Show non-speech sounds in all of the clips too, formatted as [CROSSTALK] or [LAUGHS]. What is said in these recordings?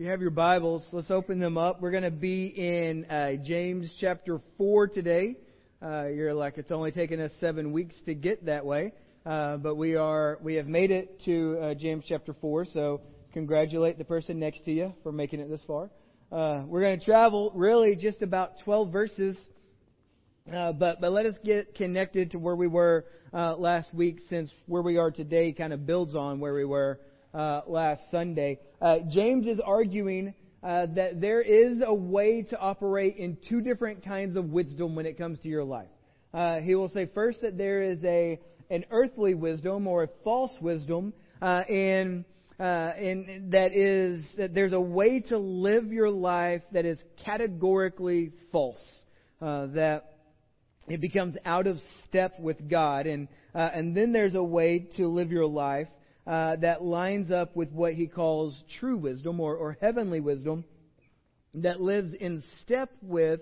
you have your Bibles, let's open them up. We're going to be in uh, James chapter 4 today. Uh, you're like, it's only taken us seven weeks to get that way. Uh, but we are, we have made it to uh, James chapter 4, so congratulate the person next to you for making it this far. Uh, we're going to travel really just about 12 verses, uh, but, but let us get connected to where we were last week since where we are today kind of builds on where we were uh, last Sunday. Uh, James is arguing uh, that there is a way to operate in two different kinds of wisdom when it comes to your life. Uh, he will say first that there is a an earthly wisdom or a false wisdom, uh, and uh, and that is that there's a way to live your life that is categorically false. that it becomes out of step with God, and and then there's a way to live your life uh, that lines up with what he calls true wisdom or, or heavenly wisdom that lives in step with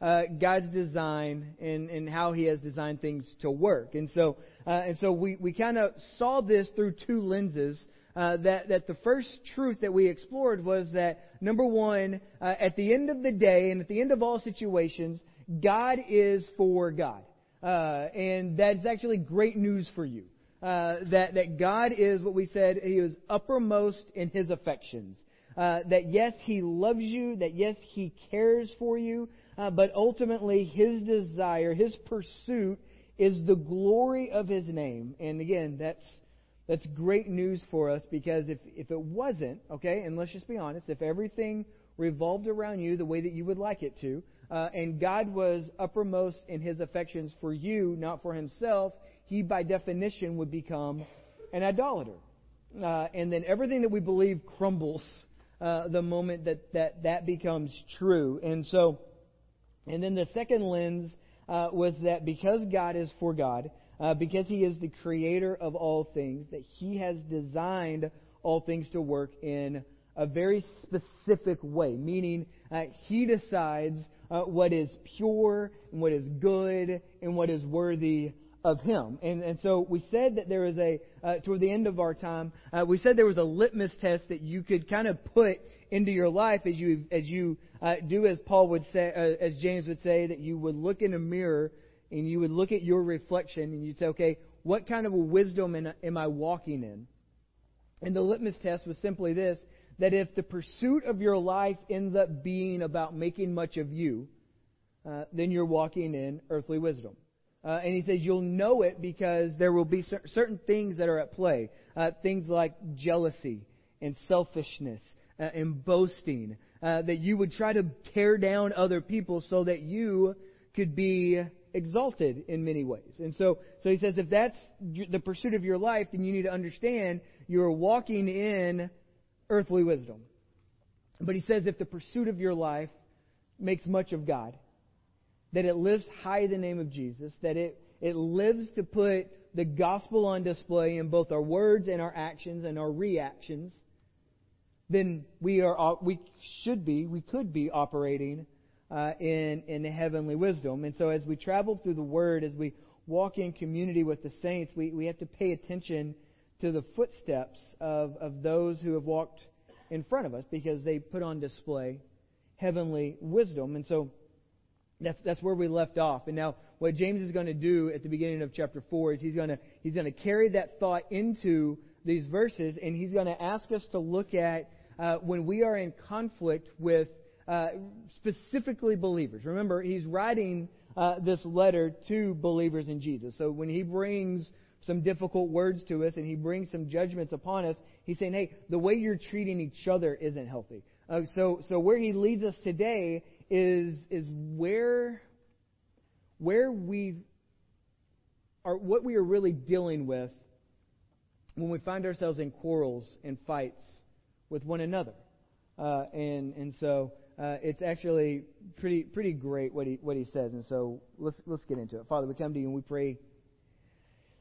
uh, God's design and, and how He has designed things to work. And so, uh, and so we, we kind of saw this through two lenses. Uh, that that the first truth that we explored was that number one, uh, at the end of the day and at the end of all situations, God is for God, uh, and that's actually great news for you uh, that, that God is what we said, He is uppermost in His affections. Uh, that yes, He loves you, that yes, He cares for you, uh, but ultimately His desire, His pursuit is the glory of His name. And again, that's, that's great news for us because if, if it wasn't, okay, and let's just be honest, if everything revolved around you the way that you would like it to, uh, and God was uppermost in His affections for you, not for Himself, he by definition would become an idolater. Uh, and then everything that we believe crumbles uh, the moment that, that that becomes true. And so, and then the second lens uh, was that because God is for God, uh, because He is the creator of all things, that He has designed all things to work in a very specific way, meaning uh, He decides uh, what is pure and what is good and what is worthy of him. And, and so we said that there was a, uh, toward the end of our time, uh, we said there was a litmus test that you could kind of put into your life as you, as you uh, do as Paul would say, uh, as James would say, that you would look in a mirror and you would look at your reflection and you'd say, okay, what kind of a wisdom am, I walking in? And the litmus test was simply this, that if the pursuit of your life ends up being about making much of you, uh, then you're walking in earthly wisdom. Uh, and he says you'll know it because there will be cer- certain things that are at play. Uh, things like jealousy and selfishness uh, and boasting. Uh, that you would try to tear down other people so that you could be exalted in many ways. And so, so he says if that's the pursuit of your life, then you need to understand you're walking in earthly wisdom. But he says if the pursuit of your life makes much of God, that it lives high the name of Jesus, that it, it lives to put the gospel on display in both our words and our actions and our reactions, then we are we should be we could be operating uh, in in heavenly wisdom. And so as we travel through the Word, as we walk in community with the saints, we, we have to pay attention to the footsteps of, of those who have walked in front of us because they put on display heavenly wisdom. And so that's, that's where we left off. And now, what James is going to do at the beginning of chapter 4 is he's going to, he's going to carry that thought into these verses, and he's going to ask us to look at uh, when we are in conflict with uh, specifically believers. Remember, he's writing uh, this letter to believers in Jesus. So when he brings some difficult words to us and he brings some judgments upon us, he's saying, hey, the way you're treating each other isn't healthy. Uh, so, so where he leads us today is is where where we are what we are really dealing with when we find ourselves in quarrels and fights with one another. Uh, and and so uh, it's actually pretty pretty great what he what he says. And so let's let's get into it. Father, we come to you and we pray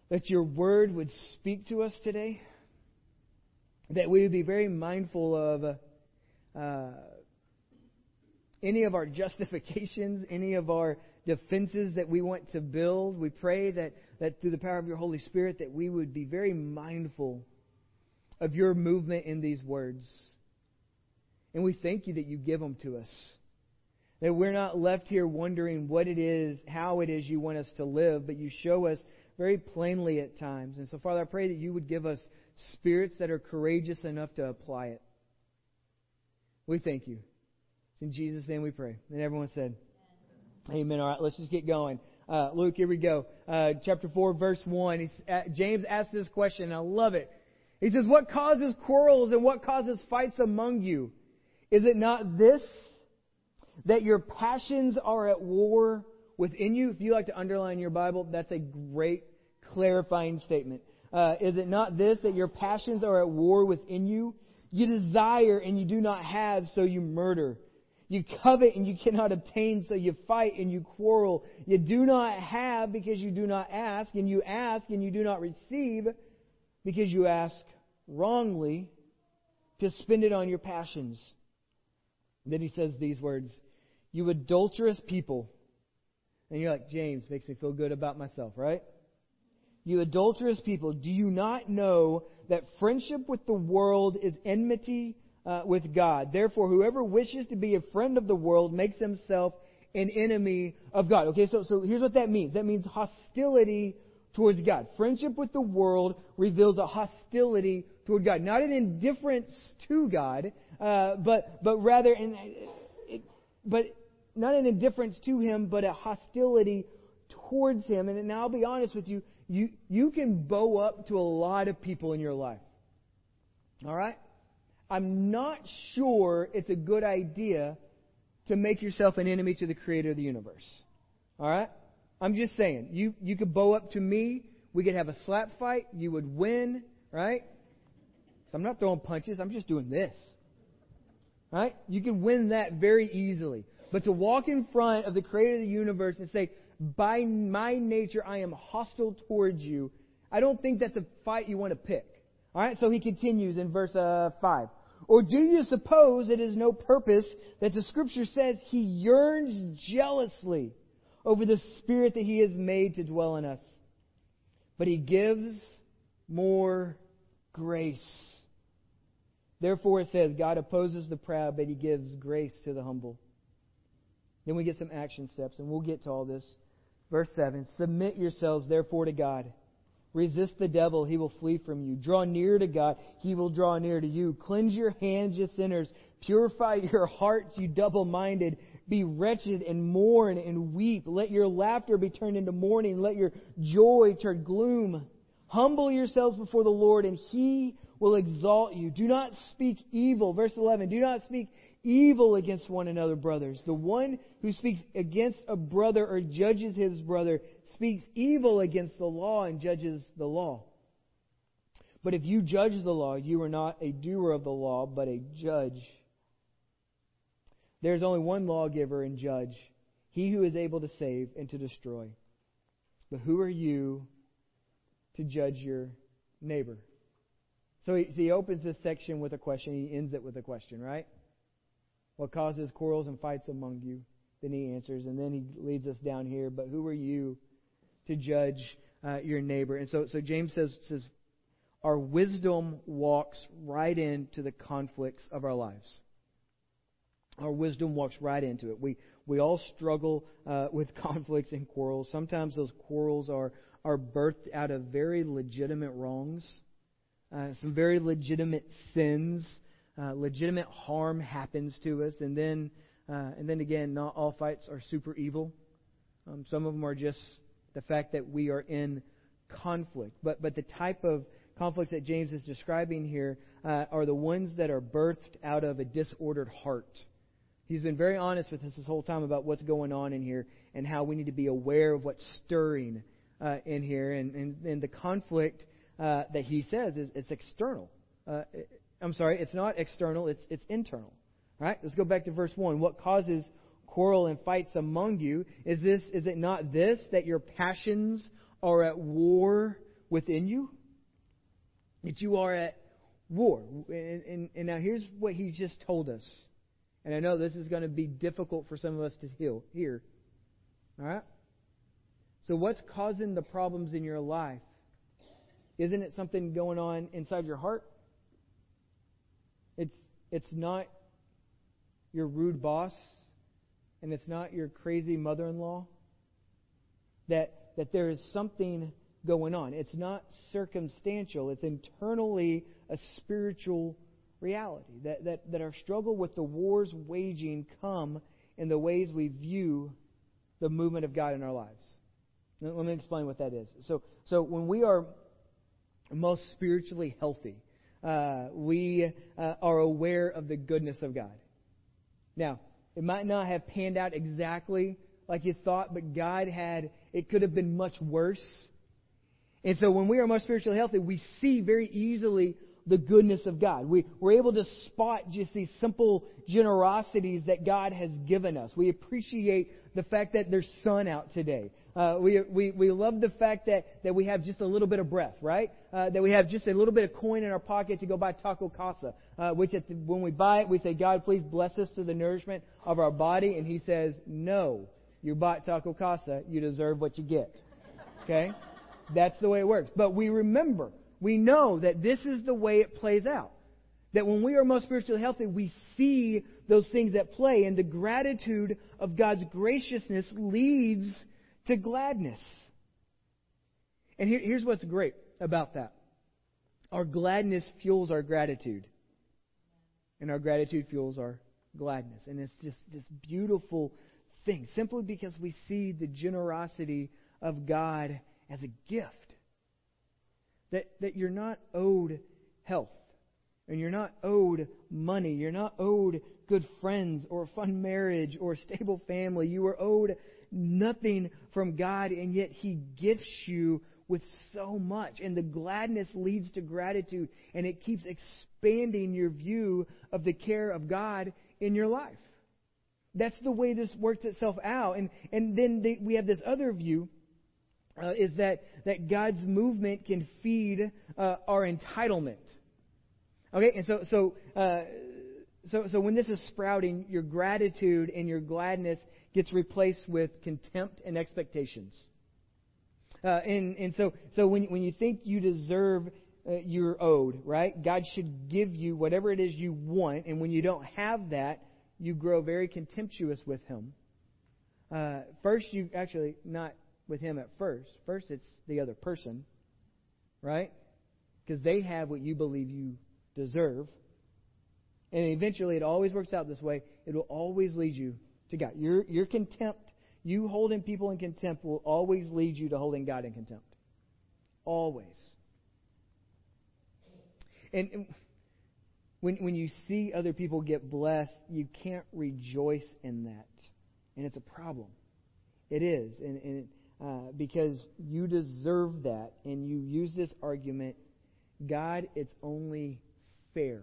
that your word would speak to us today. That we would be very mindful of uh, any of our justifications, [LAUGHS] any of our defenses that we want to build. We pray that, that through the power of your Holy Spirit that we would be very mindful of your movement in these words. And we thank you that you give them to us. That we're not left here wondering what it is, how it is you want us to live, but you show us very plainly at times. And so, Father, I pray that you would give us spirits that are courageous enough to apply it. We thank you. In Jesus' name we pray. And everyone said, Amen. Amen. All right, let's just get going. Uh, Luke, here we go. Uh, chapter 4, verse 1. Uh, James asked this question, and I love it. He says, What causes quarrels and what causes fights among you? Is it not this, that your passions are at war within you? If you like to underline your Bible, that's a great clarifying statement. Uh, is it not this, that your passions are at war within you? You desire and you do not have, so you murder. You covet and you cannot obtain, so you fight and you quarrel. You do not have because you do not ask, and you ask and you do not receive because you ask wrongly to spend it on your passions. then he says these words You adulterous people. And you're like, James, makes me feel good about myself, right? You adulterous people, do you not know that friendship with the world is enmity uh, with God? Therefore, whoever wishes to be a friend of the world makes himself an enemy of God. Okay, so, so here's what that means that means hostility towards God. Friendship with the world reveals a hostility toward God. Not an indifference to God, uh, but, but rather, an, it, but not an indifference to Him, but a hostility towards Him. And now I'll be honest with you, you, you can bow up to a lot of people in your life. All right? I'm not sure it's a good idea to make yourself an enemy to the creator of the universe. All right? I'm just saying, you, you could bow up to me, we could have a slap fight, you would win, right? So I'm not throwing punches, I'm just doing this. Right? You can win that very easily. But to walk in front of the creator of the universe and say, by my nature, I am hostile towards you. I don't think that's a fight you want to pick. All right, so he continues in verse uh, 5. Or do you suppose it is no purpose that the scripture says he yearns jealously over the spirit that he has made to dwell in us? But he gives more grace. Therefore it says, God opposes the proud, but he gives grace to the humble. Then we get some action steps, and we'll get to all this. Verse 7 Submit yourselves, therefore, to God. Resist the devil, he will flee from you. Draw near to God, he will draw near to you. Cleanse your hands, you sinners. Purify [LAUGHS] your hearts, you double minded. Be wretched and mourn and weep. Let your laughter be turned into mourning. Let your joy turn gloom. Humble yourselves before the Lord, and he will exalt you. Do not speak evil. Verse 11. Do not speak evil against one another, brothers. The one who speaks against a brother or judges his brother speaks evil against the law and judges the law. But if you judge the law, you are not a doer of the law, but a judge. There is only one lawgiver and judge, he who is able to save and to destroy. But who are you to judge your neighbor? So he, he opens this section with a question, he ends it with a question, right? What causes quarrels and fights among you? Then he answers, and then he leads us down here. But who are you to judge uh, your neighbor? And so, so James says, says, our wisdom walks right into the conflicts of our lives. Our wisdom walks right into it. We we all struggle uh, with [LAUGHS] conflicts and quarrels. Sometimes those quarrels are are birthed out of very legitimate wrongs, uh, some very legitimate sins uh, legitimate harm happens to us, and then uh, and then again, not all fights are super evil. Um, some of them are just the fact that we are in conflict. But but the type of conflicts that James is describing here uh, are the ones that are birthed out of a disordered heart. He's been very honest with us this whole time about what's going on in here and how we need to be aware of what's stirring uh, in here. And, and, and the conflict uh, that he says is it's external. Uh, I'm sorry, it's not external, it's, it's internal. All right, let's go back to verse 1. What causes quarrel and fights among you? Is this is it not this that your passions are at war within you? That you are at war. And, and, and now here's what he's just told us. And I know this is going to be difficult for some of us to heal, hear. All right? So, what's causing the problems in your life? Isn't it something going on inside your heart? It's, it's not your rude boss and it's not your crazy mother in law? That, that there is something going on. It's not circumstantial, it's internally a spiritual reality. That, that, that our struggle with the wars waging come in the ways we view the movement of God in our lives. Let me explain what that is. So, so when we are most spiritually healthy, uh, we uh, are aware of the goodness of God. Now, it might not have panned out exactly like you thought, but God had, it could have been much worse. And so when we are most spiritually healthy, we see very easily the goodness of God. We, we're able to spot just these simple generosities that God has given us. We appreciate the fact that there's sun out today. Uh, we, we, we love the fact that, that we have just a little bit of breath, right? Uh, that we have just a little bit of coin in our pocket to go buy taco casa, uh, which the, when we buy it, we say, God, please bless us to the nourishment of our body. And He says, no, you bought taco casa, you deserve what you get. Okay? That's the way it works. But we remember, we know that this is the way it plays out. That when we are most spiritually healthy, we see those things at play, and the gratitude of God's graciousness leads to gladness. And here, here's what's great about that our gladness fuels our gratitude, and our gratitude fuels our gladness. And it's just this beautiful thing, simply because we see the generosity of God as a gift. That, that you're not owed health, and you're not owed money, you're not owed good friends, or a fun marriage, or a stable family. You are owed nothing from God, and yet He gifts you with so much. And the gladness leads to gratitude, and it keeps expanding your view of the care of God in your life. That's the way this works itself out. And, and then we have this other view. Uh, is that, that God's movement can feed uh, our entitlement. Okay, and so so uh, so so when this is sprouting, your gratitude and your gladness gets replaced with contempt and expectations. Uh, and, and so, so when, when you think you deserve, uh, you're owed, right? God should give you whatever it is you want, and when you don't have that, you grow very contemptuous with Him. Uh, first, you actually, not with Him at first. First, it's the other person, right? Because they have what you believe you deserve. And eventually, it always works out this way. It will always lead you to God. Your, your contempt, you holding people in contempt, will always lead you to holding God in contempt. Always. And, and when, when you see other people get blessed, you can't rejoice in that. And it's a problem. It is. And, and uh, because you deserve that, and you use this argument God, it's only fair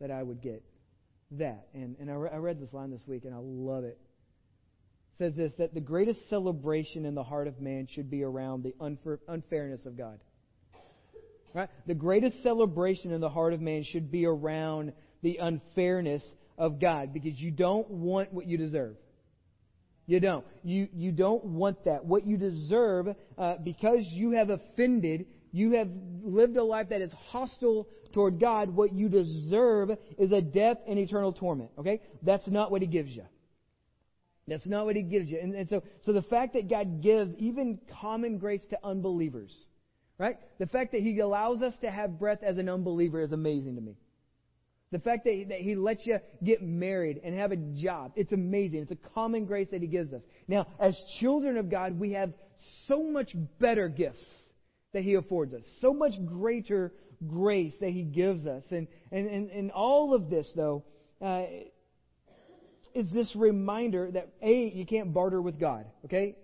that I would get that. And, and I, re- I read this line this week, and I love it. It says this that the greatest celebration in the heart of man should be around the unfair, unfairness of God. Right? The greatest celebration in the heart of man should be around the unfairness of God because you don't want what you deserve. You don't. You, you don't want that. What you deserve, uh, because you have offended, you have lived a life that is hostile toward God, what you deserve is a death and eternal torment. Okay? That's not what He gives you. That's not what He gives you. And, and so, so the fact that God gives even common grace to unbelievers, right? The fact that He allows us to have breath as an unbeliever is amazing to me. The fact that that he lets you get married and have a job, it's amazing. It's a common grace that He gives us. Now, as children of God, we have so much better gifts that He affords us, so much greater grace that He gives us. And, and, and, and all of this, though, uh, is this reminder that, A, you can't barter with God, okay?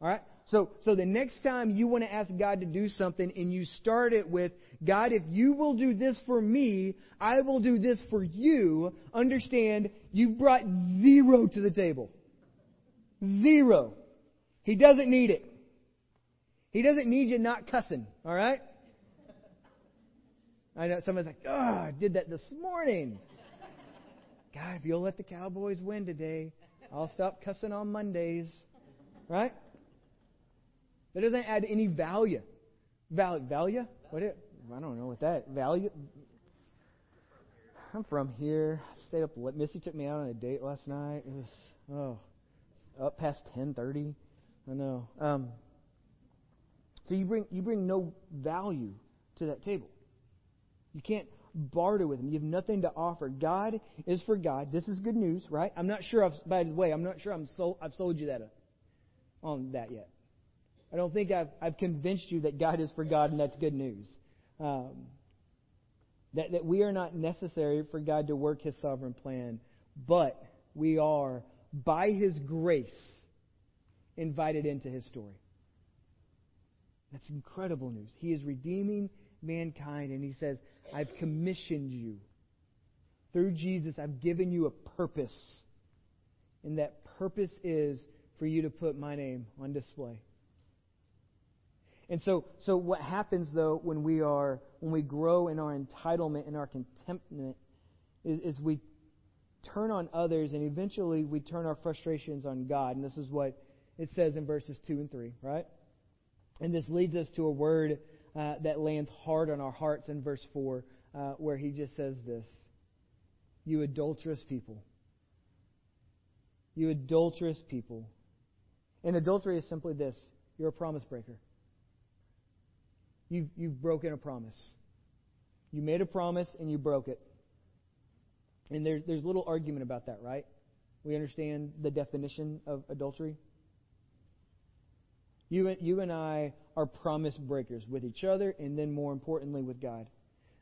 All right? So, so the next time you want to ask God to do something and you start it with, God, if you will do this for me, I will do this for you, understand you've brought zero to the table. Zero. He doesn't need it. He doesn't need you not cussing, all right? I know someone's like, oh, I did that this morning. God, if you'll let the Cowboys win today, I'll stop cussing on Mondays. Right? That doesn't add any value. Val- value? What is, I don't know what that value. I'm from here. stayed up. Missy took me out on a date last night. It was oh, up past ten thirty. I know. Um, so you bring you bring no value to that table. You can't barter with him. You have nothing to offer. God is for God. This is good news, right? I'm not sure. I've, by the way, I'm not sure I'm sold, I've sold you that uh, on that yet. I don't think I've, I've convinced you that God is for God, and that's good news. Um, that, that we are not necessary for God to work His sovereign plan, but we are, by His grace, invited into His story. That's incredible news. He is redeeming mankind, and He says, I've commissioned you. Through Jesus, I've given you a purpose. And that purpose is for you to put my name on display. And so, so what happens though when we are when we grow in our entitlement and our contentment is, is we turn on others and eventually we turn our frustrations on God. And this is what it says in verses two and three, right? And this leads us to a word uh, that lands hard on our hearts in verse four, uh, where he just says this: "You adulterous people." You adulterous people. And adultery is simply this: you're a promise breaker. You've, you've broken a promise. You made a promise and you broke it. And there's, there's little argument about that, right? We understand the definition of adultery. You, you and I are promise breakers with each other and then more importantly with God.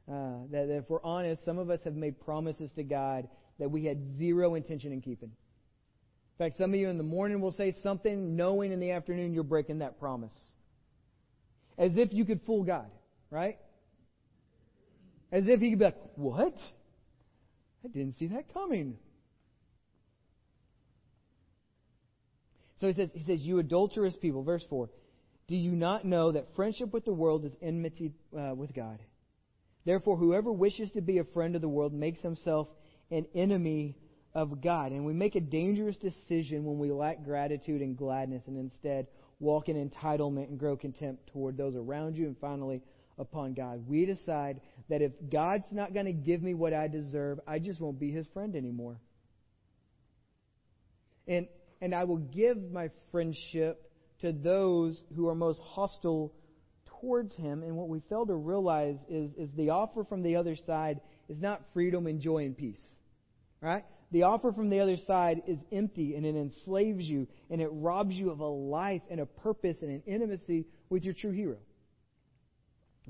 Uh, that, that if we're honest, some of us have made promises to God that we had zero intention in keeping. In fact, some of you in the morning will say something knowing in the afternoon you're breaking that promise as if you could fool God, right? As if he could be like, What? I didn't see that coming. So he says, he says, You adulterous people, verse 4, do you not know that friendship with the world is enmity uh, with God? Therefore, whoever wishes to be a friend of the world makes himself an enemy of God. And we make a dangerous decision when we lack gratitude and gladness and instead walk in entitlement and grow contempt toward those around you, and finally, upon God. We decide that if God's not going to give me what I deserve, I just won't be his friend anymore. And, and I will give my friendship to those who are most hostile towards him. And what we fail to realize is, is the offer from the other side is not freedom and joy and peace. Right? The offer from the other side is empty and it enslaves you and it robs you of a life and a purpose and an intimacy with your true hero.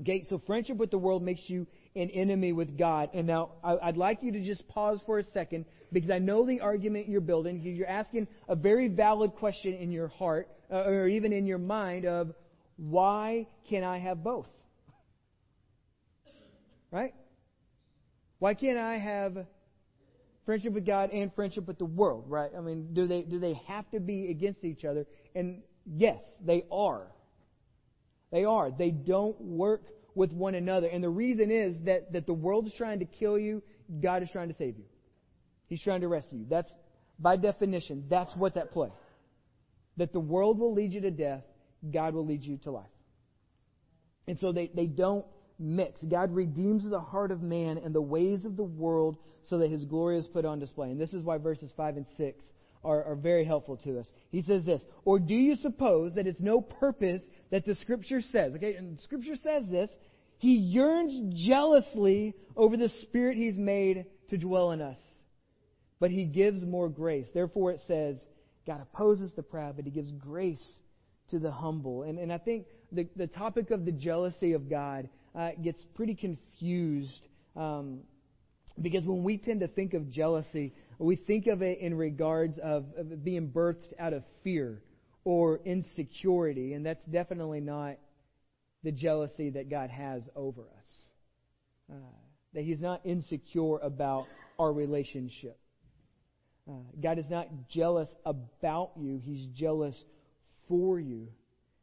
Okay, so friendship with the world makes you an enemy with God. And now I'd like you to just pause for a second because I know the argument you're building. You're asking a very valid question in your heart uh, or even in your mind of why can I have both? Right? Why can't I have friendship with God and friendship with the world, right? I mean, do they do they have to be against each other? And yes, they are. They are. They don't work with one another. And the reason is that, that the world is trying to kill you, God is trying to save you. He's trying to rescue you. That's by definition, that's what's at play. That the world will lead you to death, God will lead you to life. And so they, they don't mix. God redeems the heart of man and the ways of the world so that his glory is put on display. And this is why verses 5 and 6 are, are very helpful to us. He says this, Or do you suppose that it's no purpose that the Scripture says? Okay, and Scripture says this. He yearns jealously over the Spirit he's made to dwell in us. But he gives more grace. Therefore it says, God opposes the proud, but he gives grace to the humble. And, and I think the, the topic of the jealousy of God uh, gets pretty confused um, because when we tend to think of jealousy, we think of it in regards of, of being birthed out of fear or insecurity, and that's definitely not the jealousy that God has over us. Uh, that He's not insecure about our relationship. Uh, God is not jealous about you, He's jealous for you.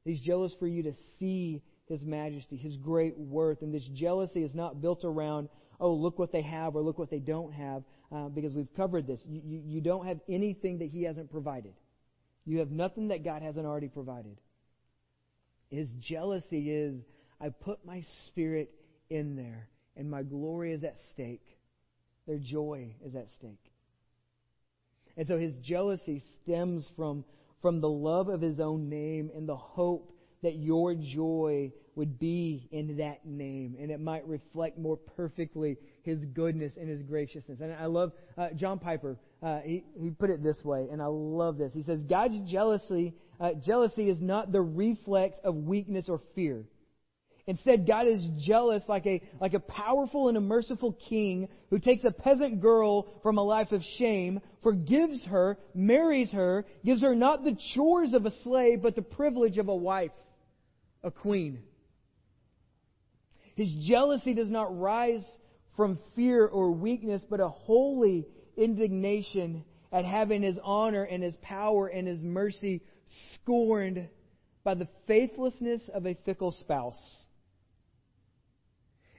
He's jealous for you to see His majesty, His great worth. And this jealousy is not built around oh, look what they have or look what they don't have, uh, because we've covered this. You, you, you don't have anything that He hasn't provided. You have nothing that God hasn't already provided. His jealousy is, I put my spirit in there, and my glory is at stake. Their joy is at stake. And so his jealousy stems from, from the love of his own name and the hope that your joy would be in that name and it might reflect more perfectly his goodness and his graciousness. And I love uh, John Piper. Uh, he, he put it this way, and I love this. He says, God's jealousy, uh, jealousy is not the reflex of weakness or fear. Instead, God is jealous like a, like a powerful and a merciful king who takes a peasant girl from a life of shame, forgives her, marries her, gives her not the chores of a slave, but the privilege of a wife, a queen. His jealousy does not rise from fear or weakness, but a holy indignation at having his honor and his power and his mercy scorned by the faithlessness of a fickle spouse.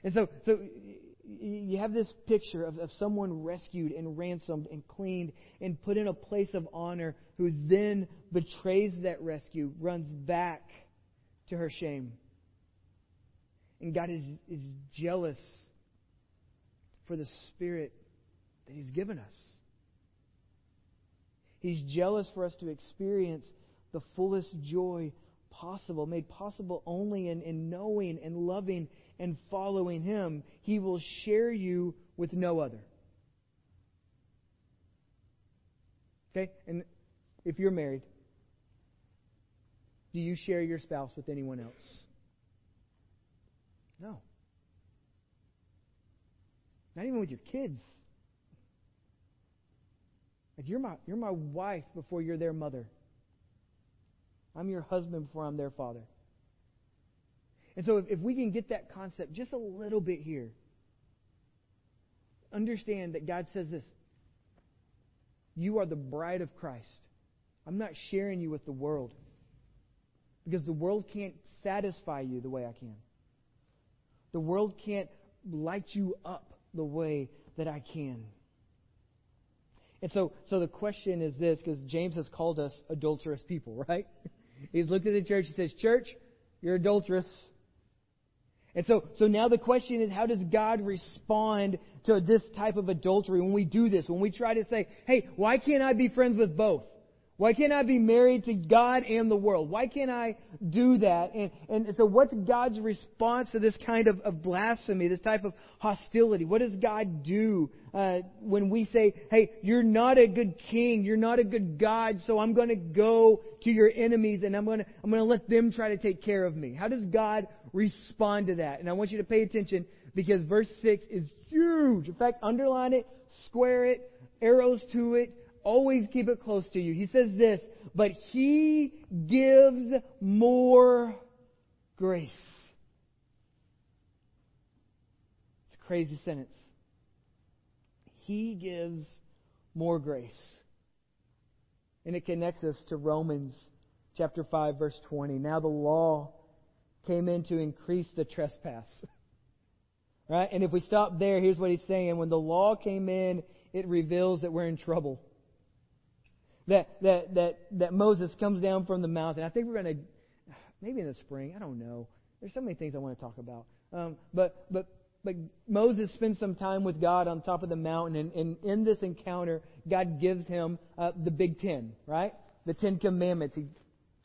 And so, so you have this picture of, of someone rescued and ransomed and cleaned and put in a place of honor who then betrays that rescue, runs back to her shame. And God is, is jealous for the Spirit that He's given us. He's jealous for us to experience the fullest joy possible, made possible only in, in knowing and loving and following Him. He will share you with no other. Okay? And if you're married, do you share your spouse with anyone else? No. Not even with your kids. Like you're my you're my wife before you're their mother. I'm your husband before I'm their father. And so if, if we can get that concept just a little bit here, understand that God says this. You are the bride of Christ. I'm not sharing you with the world. Because the world can't satisfy you the way I can. The world can't light you up the way that I can. And so, so the question is this, because James has called us adulterous people, [LAUGHS] right? He's looked at the church and says, Church, you're adulterous. And so, so now the question is, how does God respond to this type of adultery when we do this? When we try to say, hey, why can't I be friends with both? Why can't I be married to God and the world? Why can't I do that? And, and so what's God's response to this kind of, of blasphemy, this type of hostility? What does God do uh, when we say, hey, you're not a good king, you're not a good God, so I'm going to go to your enemies and I'm going to, I'm going to let them try to take care of me? How does God respond to that? And I want you to pay attention because verse 6 is huge. In fact, underline it, square it, arrows to it, Always keep it close to you. He says this, but He gives more grace. It's a crazy sentence. He gives more grace. And it connects us to Romans chapter 5 verse 20. Now the law came in to increase the trespass. [LAUGHS] right? And if we stop there, here's what he's saying. When the law came in, it reveals that we're in trouble that, that, that, that Moses comes down from the mountain. I think we're going to, maybe in the spring, I don't know. There's so many things I want to talk about. Um, but, but, but Moses spends some time with God on top of the mountain, and, and in this encounter, God gives him uh, the Big Ten, right? The Ten Commandments. He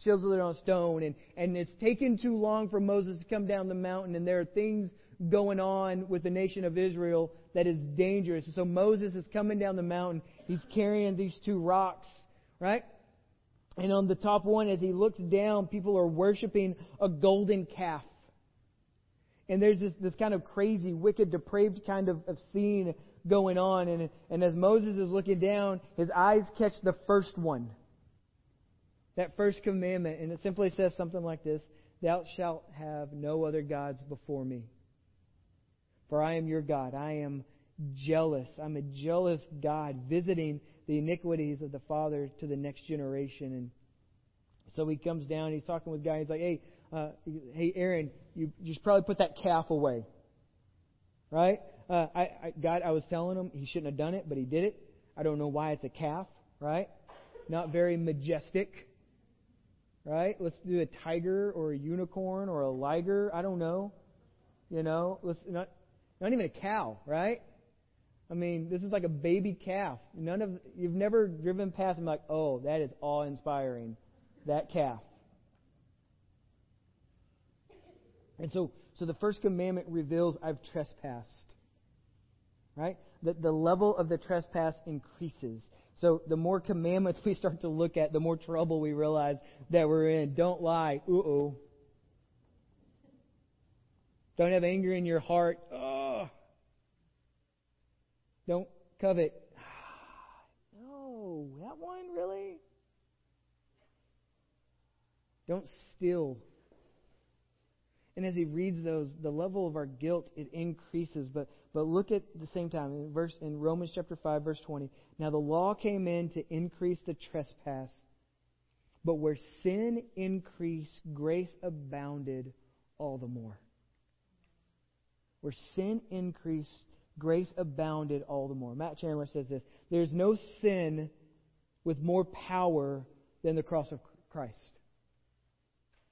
chisels it on stone, and, and it's taken too long for Moses to come down the mountain, and there are things going on with the nation of Israel that is dangerous. so Moses is coming down the mountain. He's carrying these two rocks right? And on the top one, as he looks down, people are worshiping a golden calf. And there's this, this kind of crazy, wicked, depraved kind of, of scene going on. And, and as Moses is looking down, his eyes catch the first one. That first commandment. And it simply says something like this Thou shalt have no other gods before me. For I am your God. I am jealous. I'm a jealous God visiting the iniquities of the father to the next generation. And so he comes down. He's talking with guy. He's like, "Hey, uh, hey, Aaron, you, should probably put that calf away." Right? Uh, I, I, God, I was telling him he shouldn't have done it, but he did it. I don't know why it's a calf. Right? Not very majestic. Right? Let's do a tiger or a unicorn or a liger. I don't know. You know, let's not not even a cow. Right? I mean, this is like a baby calf. None of you've never driven past and like, oh, that is awe inspiring. That calf. And so so the first commandment reveals I've trespassed. Right? That the level of the trespass increases. So the more commandments [LAUGHS] we start to look at, the more trouble we realize that we're in. Don't lie. Uh oh. Don't have anger in your heart. Ugh. Don't covet. [SIGHS] No, that one really? Don't steal. And as he reads those, the level of our guilt it increases. But but look at the same time in verse in Romans chapter five, verse twenty. Now the law came in to increase the trespass, but where sin increased, grace abounded all the more. Where sin increased, grace abounded all the more. Matt Chandler says this There's no sin with more power than the cross of Christ.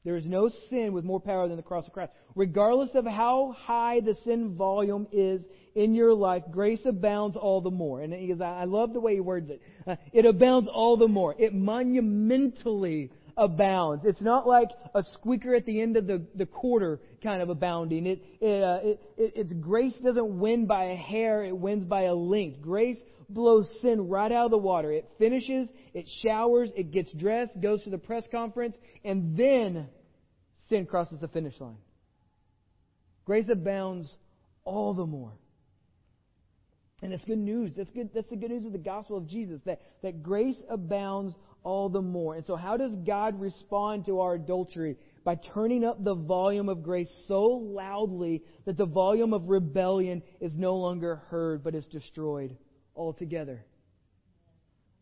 There is no sin with more power than the cross of Christ. Regardless of how high the sin volume is in your life, grace abounds all the more. And he I love the way he words it. Uh, it abounds all the more. It monumentally abounds. It's not like a squeaker at the end of the, the quarter kind of abounding. It, it, uh, it, it, it's grace doesn't win by a hair, it wins by a length. Grace blows sin right out of the water. It finishes, it showers, it gets dressed, goes to the press conference, and then sin crosses the finish line. Grace abounds all the more. And that's good news. That's good. That's the good news of the gospel of Jesus. That, that grace abounds all the more. And so, how does God respond to our adultery? By turning up the volume of grace so loudly that the volume of rebellion is no longer heard but is destroyed altogether.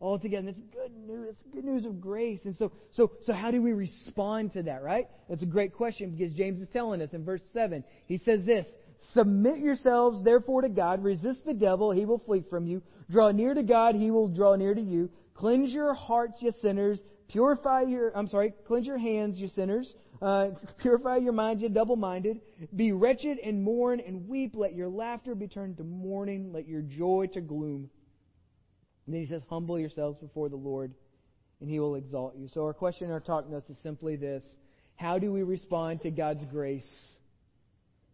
Altogether. That's good news. It's good news of grace. And so, so, so how do we respond to that, right? That's a great question because James is telling us in verse 7. He says this Submit yourselves, therefore, to God. Resist the devil, he will flee from you. Draw near to God, he will draw near to you. Cleanse your hearts, you sinners. Purify your, I'm sorry, cleanse your hands, you sinners. Uh, [LAUGHS] purify your minds, you double minded. Be wretched and mourn and weep. Let your laughter be turned to mourning. Let your joy to gloom. And then he says, Humble yourselves before the Lord, and he will exalt you. So our question, in our talk notes is simply this How do we respond to God's grace?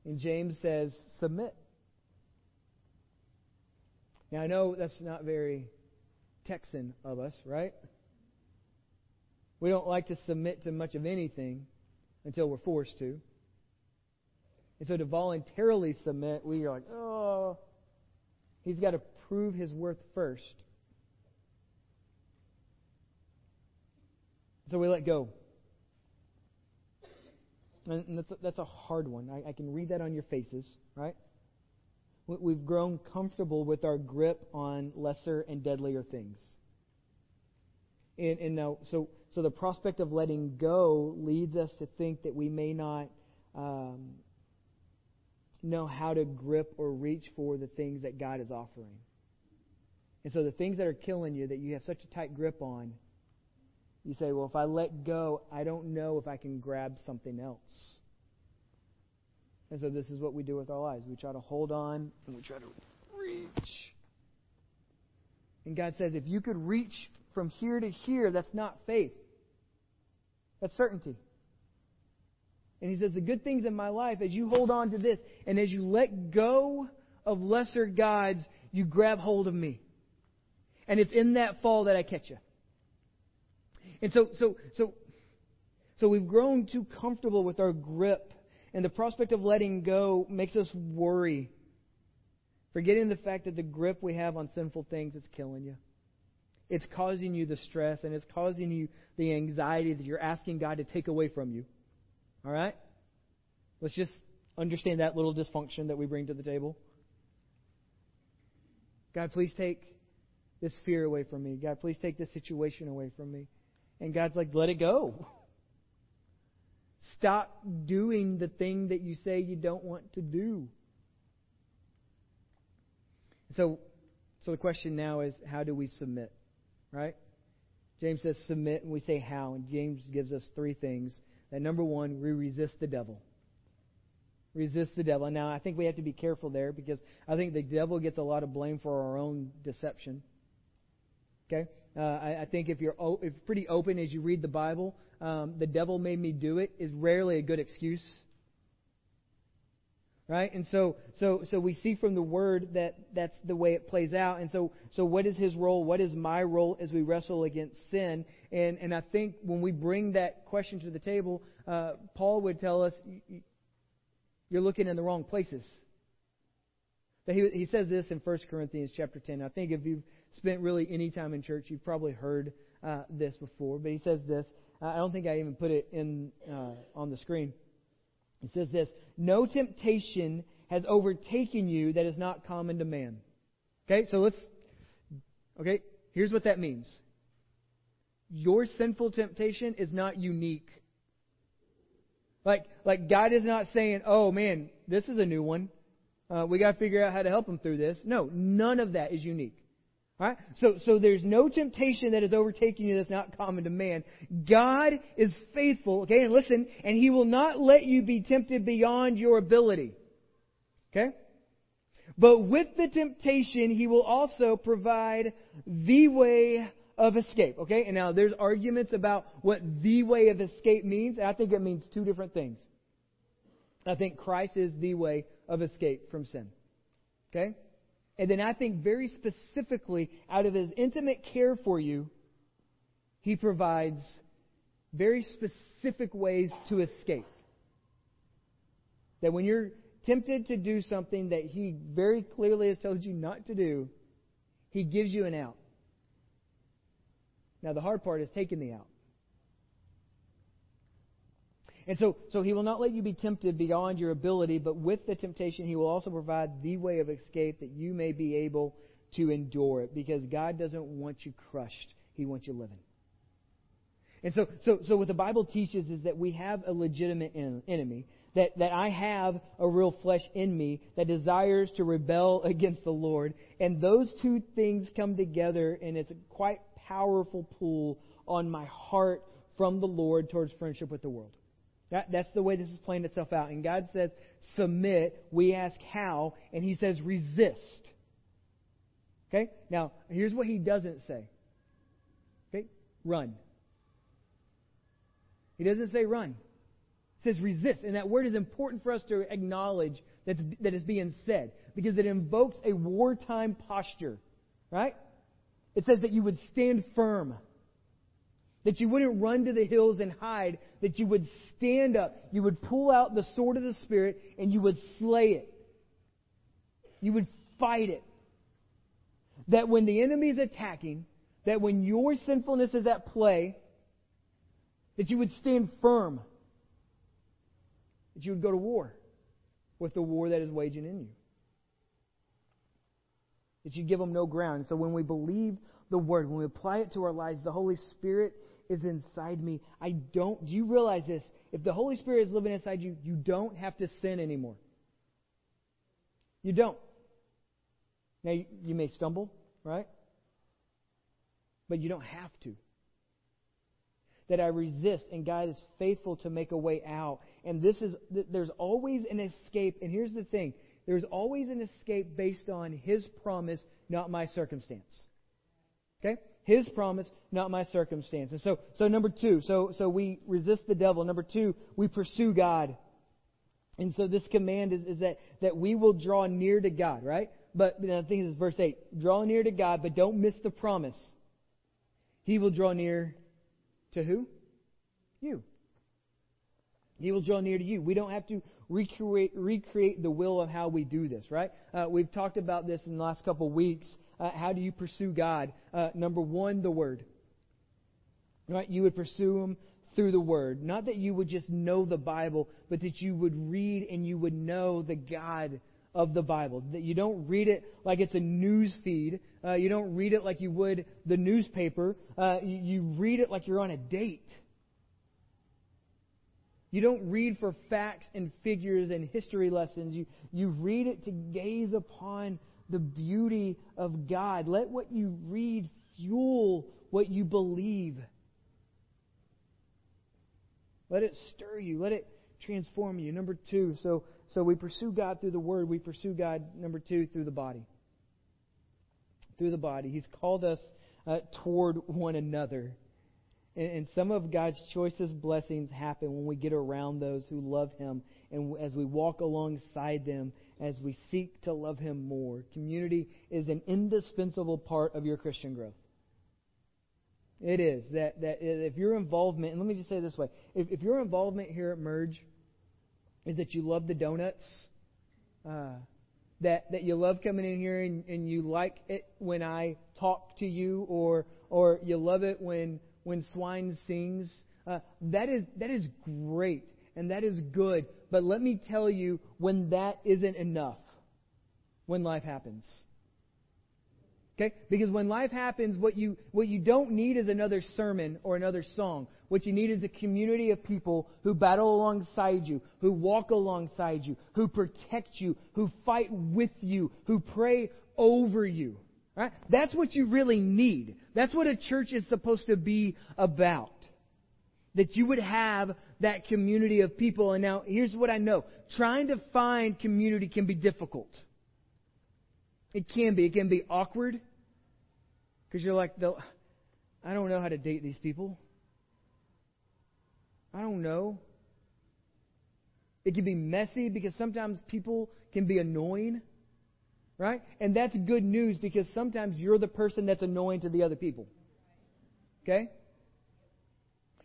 And James says, Submit. Now I know that's not very Texan of us, right? We don't like to submit to much of anything until we're forced to. And so to voluntarily submit, we are like, oh, he's got to prove his worth first. So we let go. And that's a, that's a hard one. I, I can read that on your faces, right? We've grown comfortable with our grip on lesser and deadlier things. And, and now, so, so the prospect of letting go leads us to think that we may not um, know how to grip or reach for the things that God is offering. And so the things that are killing you that you have such a tight grip on, you say, well, if I let go, I don't know if I can grab something else. And so this is what we do with our lives. We try to hold on and we try to reach. And God says, if you could reach from here to here, that's not faith. That's certainty. And He says, the good things in my life, as you hold on to this and as you let go of lesser gods, you grab hold of me. And it's in that fall that I catch you. And so, so, so, so we've grown too comfortable with our grip and the prospect of letting go makes us worry, forgetting the fact that the grip we have on sinful things is killing you. It's causing you the stress and it's causing you the anxiety that you're asking God to take away from you. All right? Let's just understand that little dysfunction that we bring to the table. God, please take this fear away from me. God, please take this situation away from me. And God's like, let it go. Stop doing the thing that you say you don't want to do. So, so the question now is, how do we submit? Right? James says submit, and we say how. And James gives us three things. That number one, we resist the devil. Resist the devil. Now, I think we have to be careful there because I think the devil gets a lot of blame for our own deception. Okay? Uh, I, I, think if you're o- if pretty open as you read the Bible, um, the devil made me do it is rarely a good excuse. Right? And so, so, so we see from the word that that's the way it plays out. And so, so what is his role? What is my role as we wrestle against sin? And, and I think when we bring that question to the table, uh, Paul would tell us, you're looking in the wrong places. He, he says this in 1 Corinthians chapter 10. I think if you've spent really any time in church, you've probably heard uh, this before. But he says this. I don't think I even put it in uh, on the screen. It says this: No temptation has overtaken you that is not common to man. Okay, so let's. Okay, here's what that means. Your sinful temptation is not unique like, like God is not saying, oh man, this is a new one. Uh, we got to figure out how to help him through this. No, none of that is unique. Right? So, so there's no temptation that is overtaking you that's not common to man. God is faithful, okay? And listen, and He will not let you be tempted beyond your ability. Okay? But with the temptation, He will also provide the way of escape. Okay? And now there's arguments about what the way of escape means. I think it means two different things. I think Christ is the way of escape from sin. Okay? And then I think very specifically, out of his intimate care for you, he provides very specific ways to escape. That when you're tempted to do something that he very clearly has told you not to do, he gives you an out. Now, the hard part is taking the out. And so, so he will not let you be tempted beyond your ability, but with the temptation, he will also provide the way of escape that you may be able to endure it. Because God doesn't want you crushed, he wants you living. And so, so, so what the Bible teaches is that we have a legitimate enemy, that, that I have a real flesh in me that desires to rebel [LAUGHS] against the Lord. And those two things come together, and it's a quite powerful pull on my heart from the Lord towards friendship with the world. That, that's the way this is playing itself out. And God says, submit. We ask how, and He says, resist. Okay? Now, here's what He doesn't say. Okay? Run. He doesn't say run. He says resist. And that word is important for us to acknowledge that's, that is being said because it invokes a wartime posture. Right? It says that you would stand firm. That you wouldn't run to the hills and hide. That you would stand up. You would pull out the sword of the Spirit and you would slay it. You would fight it. That when the enemy is attacking, that when your sinfulness is at play, that you would stand firm. That you would go to war with the war that is waging in you that you give them no ground. So when we believe the word, when we apply it to our lives, the Holy Spirit is inside me. I don't, do you realize this? If the Holy Spirit is living inside you, you don't have to sin anymore. You don't. Now, you, you may stumble, right? But you don't have to. That I resist, and God is faithful to make a way out. And this is, there's always an escape. And here's the thing there's always an escape based on His promise, not my circumstance. Okay? His promise, not my circumstance. And so, so number two, so, so we resist the devil. Number two, we pursue God. And so this command is, is that, that we will draw near to God, right? But you know, think this is verse 8. Draw near to God, but don't miss the promise. He will draw near to who? You. He will draw near to you. We don't have to recreate, recreate the will of how we do this, right? Uh, we've talked about this in the last couple weeks. Uh, how do you pursue God? Uh, number one, the Word. Right? You would pursue Him through the Word. Not that you would just know the Bible, but that you would read and you would know the God of the Bible. That you don't read it like it's a news feed. Uh, you don't read it like you would the newspaper. Uh, you, you read it like you're on a date. You don't read for facts and figures and history lessons. You, you read it to gaze upon the beauty of God. Let what you read fuel what you believe. Let it stir you. Let it transform you. Number two, so so we pursue God through the Word. We pursue God, number two, through the body. Through the body. He's called us uh, toward one another. And, and some of God's choicest blessings happen when we get around those who love Him and as we walk alongside them as we seek to love Him more. Community is an indispensable part of your Christian growth. It is. That, that if your involvement, and let me just say this way if, if your involvement here at Merge is that you love the donuts, uh, that, that you love coming in here and, and you like it when I talk to you, or, or you love it when, when swine sings, uh, that, is, that is great and that is good. But let me tell you when that isn't enough, when life happens. Okay? Because when life happens, what you, what you don't need is another sermon or another song. What you need is a community of people who battle alongside you, who walk alongside you, who protect you, who fight with you, who pray over you. Right? That's what you really need. That's what a church is supposed to be about. That you would have that community of people. And now, here's what I know trying to find community can be difficult. It can be. It can be awkward. Because you're like, I don't know how to date these people. I don't know. It can be messy because sometimes people can be annoying, right? And that's good news because sometimes you're the person that's annoying to the other people. Okay?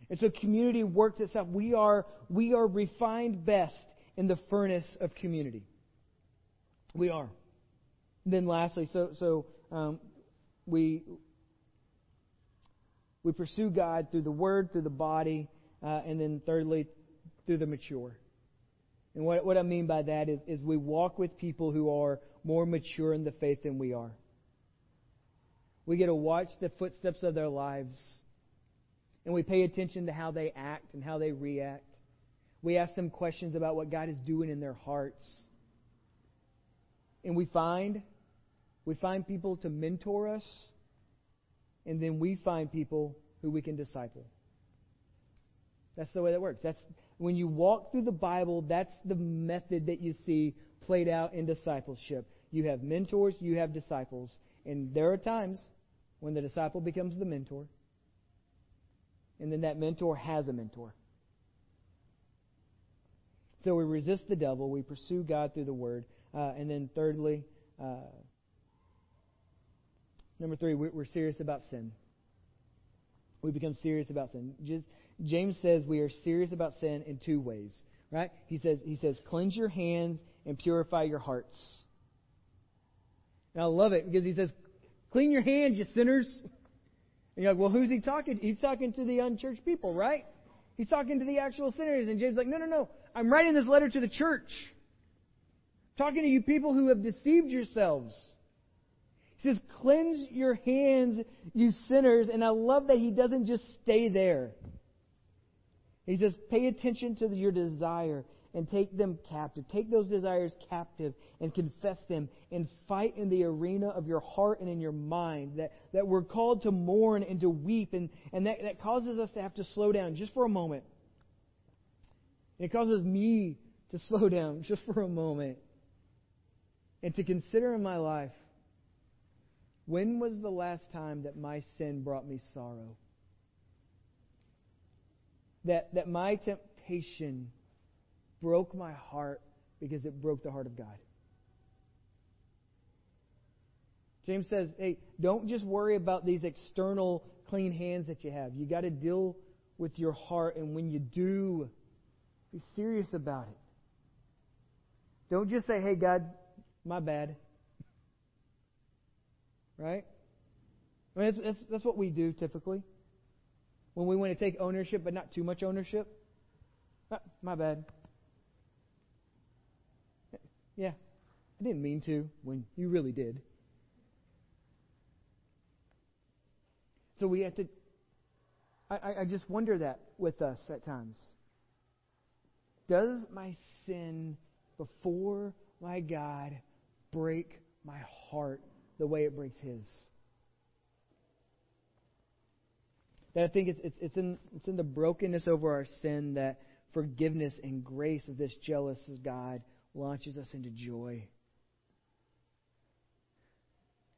And so community works itself. We are, we are refined best in the furnace of community. We are. And then lastly, so, so um, we, we pursue God through the Word, through the body, uh, and then thirdly, through the mature. And what, what I mean by that is, is we walk with people who are more mature in the faith than we are. We get to watch the footsteps of their lives, and we pay attention to how they act and how they react. We ask them questions about what God is doing in their hearts. And we find we find people to mentor us, and then we find people who we can disciple. That's the way that works. That's when you walk through the Bible, that's the method that you see played out in discipleship. You have mentors, you have disciples, and there are times when the disciple becomes the mentor, and then that mentor has a mentor. So we resist the devil, we pursue God through the Word, uh, and then thirdly, uh, Number three, we're serious about sin. We become serious about sin. Just, James says we are serious about sin in two ways, right? He says, he says, cleanse your hands and purify your hearts. And I love it because he says, clean your hands, you sinners. And you're like, well, who's he talking to? He's talking to the unchurched people, right? He's talking to the actual sinners. And James is like, no, no, no. I'm writing this letter to the church. Talking to you people who have deceived yourselves. He says, Cleanse your hands, you sinners. And I love that he doesn't just stay there. He says, Pay attention to your desire and take them captive. Take those desires captive and confess them and fight in the arena of your heart and in your mind. That, that we're called to mourn and to weep, and, and that, that causes us to have to slow down just for a moment. It causes me to [LAUGHS] slow down just for a moment and to consider in my life when was the last time that my sin brought me sorrow? That, that my temptation broke my heart because it broke the heart of God. James says, hey, don't just worry about these external clean hands that you have. You got to deal with your heart, and when you do, be serious about it. Don't just say, hey, God, my bad. Right? I mean, that's, that's, what we do typically. When we want to take ownership, but not too much ownership. Ah, my bad. Yeah, I didn't mean to when you really did. So we have to. I, I just wonder that with us at times. Does my sin before my God break my heart the way it breaks His. That I think it's, it's, it's, in, it's in the brokenness over our sin that forgiveness and grace of this jealous God launches us into joy.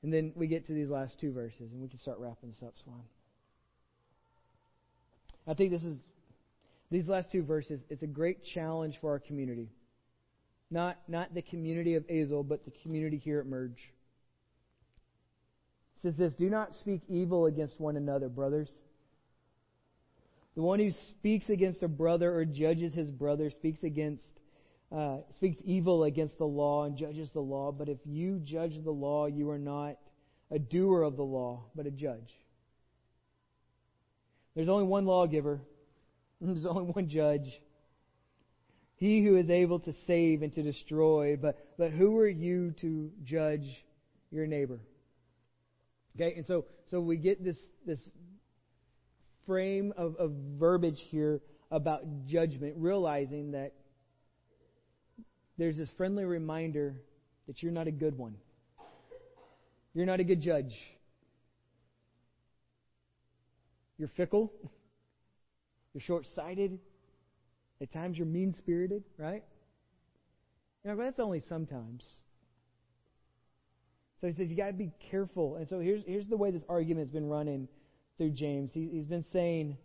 And then we get to these last two verses, and we can start wrapping this up, Swan. I think this is these last two verses. It's a great challenge for our community, not not the community of Azle, but the community here at Merge. It says this: Do not speak evil against one another, brothers. The one who speaks against a brother or judges his brother speaks against uh, speaks evil against the law and judges the law. But if you judge the law, you are not a doer of the law, but a judge. There's only one lawgiver. [LAUGHS] There's only one judge. He who is able to save and to destroy. But, but who are you to judge your neighbor? Okay, and so, so we get this, this frame of, of verbiage here about judgment, realizing that there's this friendly reminder that you're not a good one. You're not a good judge. You're fickle. You're short sighted. At times you're mean spirited, right? You know, but that's only sometimes. So he says you got to be careful. And so here's here's the way this argument's been running through James. He, he's been saying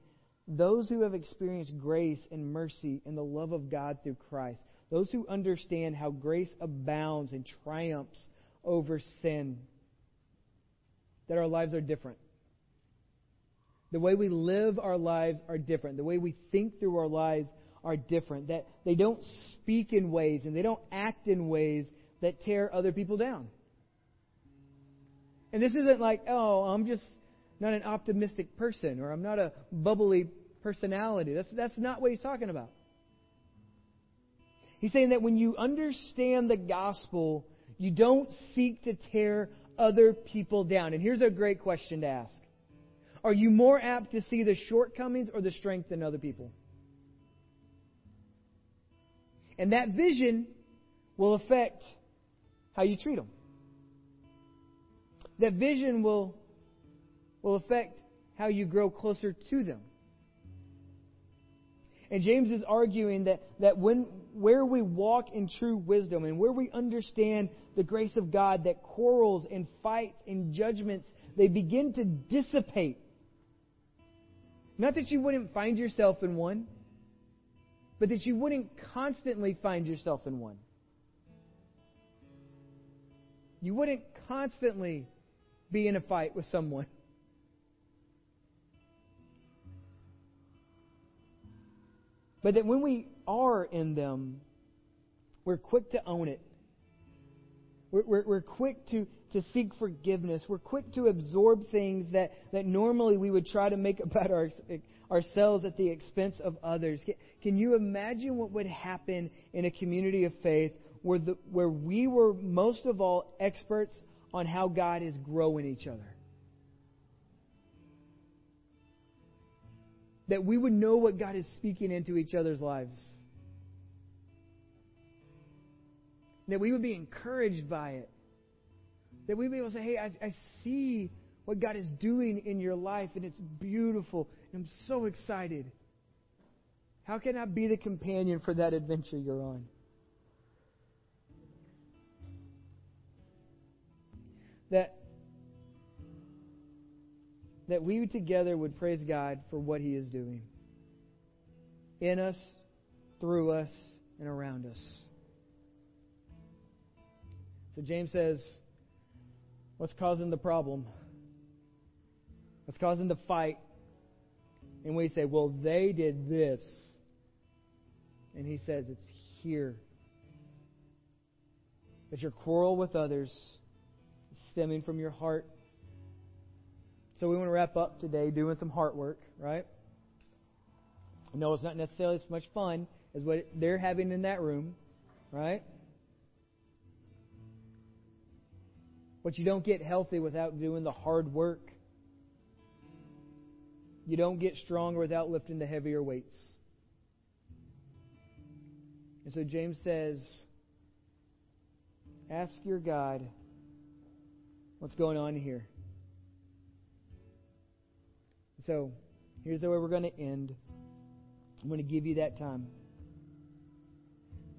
those who have experienced grace and mercy and the love of God through Christ, those who understand how grace abounds and triumphs over sin, that our lives are different. The way we live our lives are different. The way we think through our lives are different. That they don't speak in ways and they don't act in ways that tear other people down. And this isn't like, oh, I'm just not an optimistic person or I'm not a bubbly personality. That's, that's not what he's talking about. He's saying that when you understand the gospel, you don't seek to tear other people down. And here's a great question to ask Are you more apt to see the shortcomings or the strength in other people? And that vision will affect how you treat them. That vision will, will affect how you grow closer to them. And James is arguing that, that when, where we walk in true wisdom and where we understand the grace of God, that quarrels and fights and judgments, they begin to dissipate. Not that you wouldn't find yourself in one, but that you wouldn't constantly find yourself in one. You wouldn't constantly be in a fight with someone. But that when we are in them, we're quick to own it. We're, we're, we're, quick to, to seek forgiveness. We're quick to absorb things that, that normally we would try to make [LAUGHS] about our, ourselves at the expense of others. Can, can you imagine what would happen in a community of faith where, the, where we were most of all experts on how God is growing each other? That we would know what God is speaking into each other's lives. That we would be encouraged by it. That we would be able to say, hey, I, I see what God is doing in your life, and it's beautiful. And I'm so excited. How can I be the companion for that adventure you're on? That that we together would praise God for what He is doing in us, through us, and around us. So James says, What's causing the problem? What's causing the fight? And we say, Well, they did this. And he says, It's here. That your quarrel with others stemming from your heart so we want to wrap up today doing some heart work, right? No, it's not necessarily as much fun as what they're having in that room, right? But you don't get healthy without doing the hard work. You don't get stronger without lifting the heavier weights. And so James says, ask your God what's going on here. So, here's the way we're going to end. I'm going to give you that time.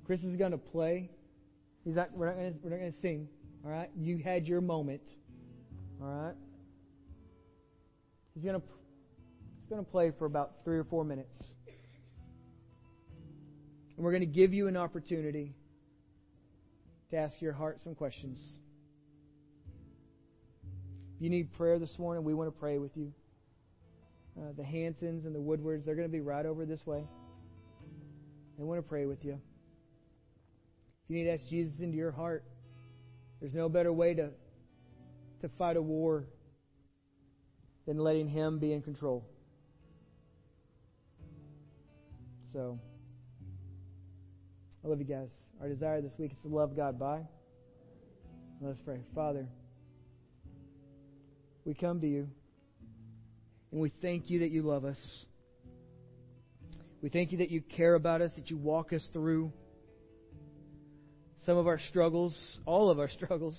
Chris is going to play. He's not, we're not gonna, we're not going to sing. All right? You had your moment. All right? He's going to he's going to play for about 3 or 4 minutes. And we're going to give you an opportunity to ask your heart some questions. If you need prayer this morning, we want to pray with you. Uh, the Hansons and the Woodwards, they're going to be right over this way. They want to pray with you. If you need to ask Jesus into your heart, there's no better way to, to fight a war than letting Him be in control. So, I love you guys. Our desire this week is to love God by. Let's pray. Father, we come to you and we thank you that you love us. We thank you that you care about us, that you walk us through some of our struggles, all of our [LAUGHS] struggles.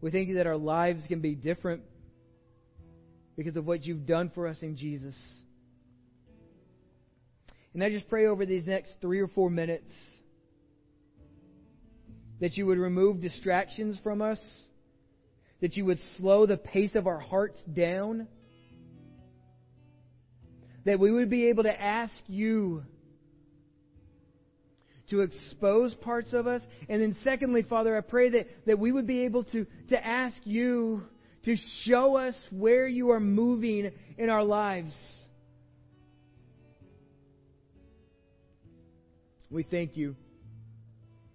We thank you that our lives can be different because of what you've done for us in Jesus. And I just pray over these next three or four minutes that you would remove distractions from us, that you would slow the pace of our hearts down, that we would be able to ask you to expose parts of us. And then, secondly, Father, I pray that, that we would be able to, to ask you to show us where you are moving in our lives. We thank you.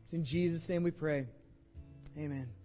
It's in Jesus' name we pray. Amen.